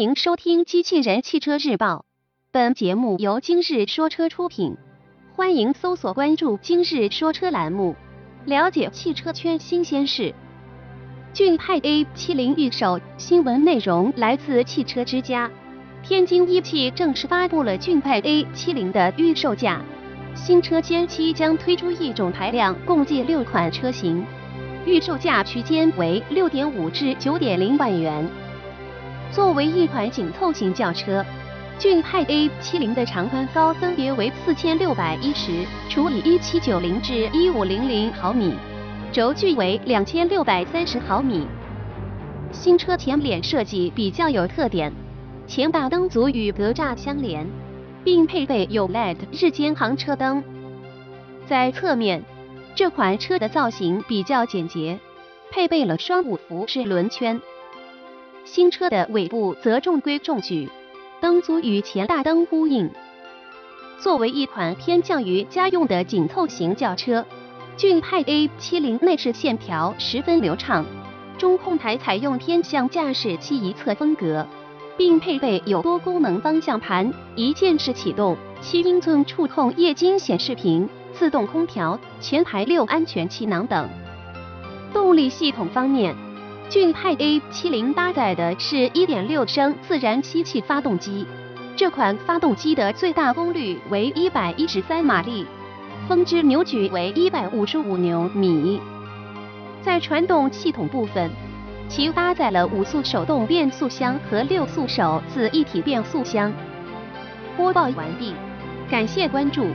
欢迎收听《机器人汽车日报》，本节目由今日说车出品。欢迎搜索关注“今日说车”栏目，了解汽车圈新鲜事。骏派 A70 预售新闻内容来自汽车之家。天津一汽正式发布了骏派 A70 的预售价，新车间期将推出一种排量共计六款车型，预售价区间为六点五至九点零万元。作为一款紧凑型轿车，骏派 A70 的长宽高分别为四千六百一十除以一七九零至一五零零毫米，轴距为两千六百三十毫米。新车前脸设计比较有特点，前大灯组与格栅相连，并配备有 LED 日间行车灯。在侧面，这款车的造型比较简洁，配备了双五辐式轮圈。新车的尾部则中规中矩，灯组与前大灯呼应。作为一款偏向于家用的紧凑型轿车，骏派 A70 内饰线条十分流畅，中控台采用偏向驾驶器一侧风格，并配备有多功能方向盘、一键式启动、七英寸触控液晶显示屏、自动空调、前排六安全气囊等。动力系统方面。骏派 A70 搭载的是1.6升自然吸气发动机，这款发动机的最大功率为113马力，峰值扭矩为155牛米。在传动系统部分，其搭载了五速手动变速箱和六速手自一体变速箱。播报完毕，感谢关注。